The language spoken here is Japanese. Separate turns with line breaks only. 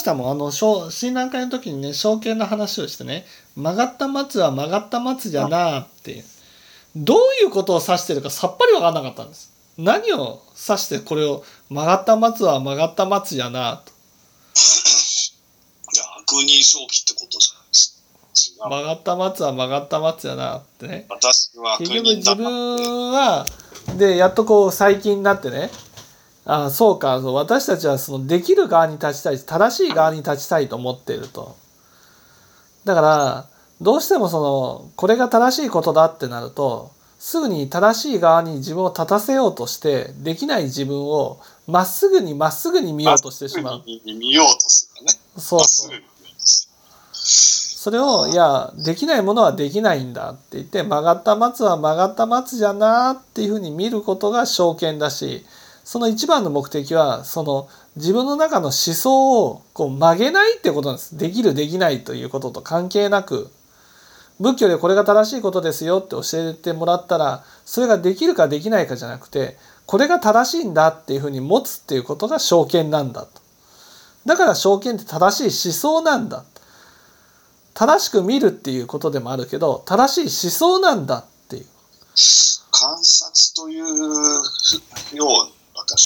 したもん。あの小診断会の時にね証券の話をしてね曲がった松は曲がった松じゃなあってどういうことを指してるかさっぱり分かんなかったんです。何を指してこれを曲がった松は曲がった松じゃなあと。
いや悪人正気ってことじゃないです。
曲がった松は曲がった松じゃなあってね。
私は悪
結局自分はでやっとこう最近になってねああそうか。そう私たちはそのできる側に立ちたい正しい側に立ちたいと思っていると。だからどうしてもそのこれが正しいことだってなるとすぐに正しい側に自分を立たせようとしてできない自分をまっすぐにまっすぐに見ようとしてしまう。
見見ようとするね。
そうそう。それをいやできないものはできないんだって言って曲がった松は曲がった松じゃなっていうふうに見ることが証券だしその一番の目的はその自分の中の思想をこう曲げないってことなんです。できるできないということと関係なく仏教でこれが正しいことですよって教えてもらったらそれができるかできないかじゃなくてこれが正しいんだっていうふうに持つっていうことが証券なんだと。だから証券って正しい思想なんだ。正しく見るっていうことでもあるけど正しい思想なんだっていう。
観察というよう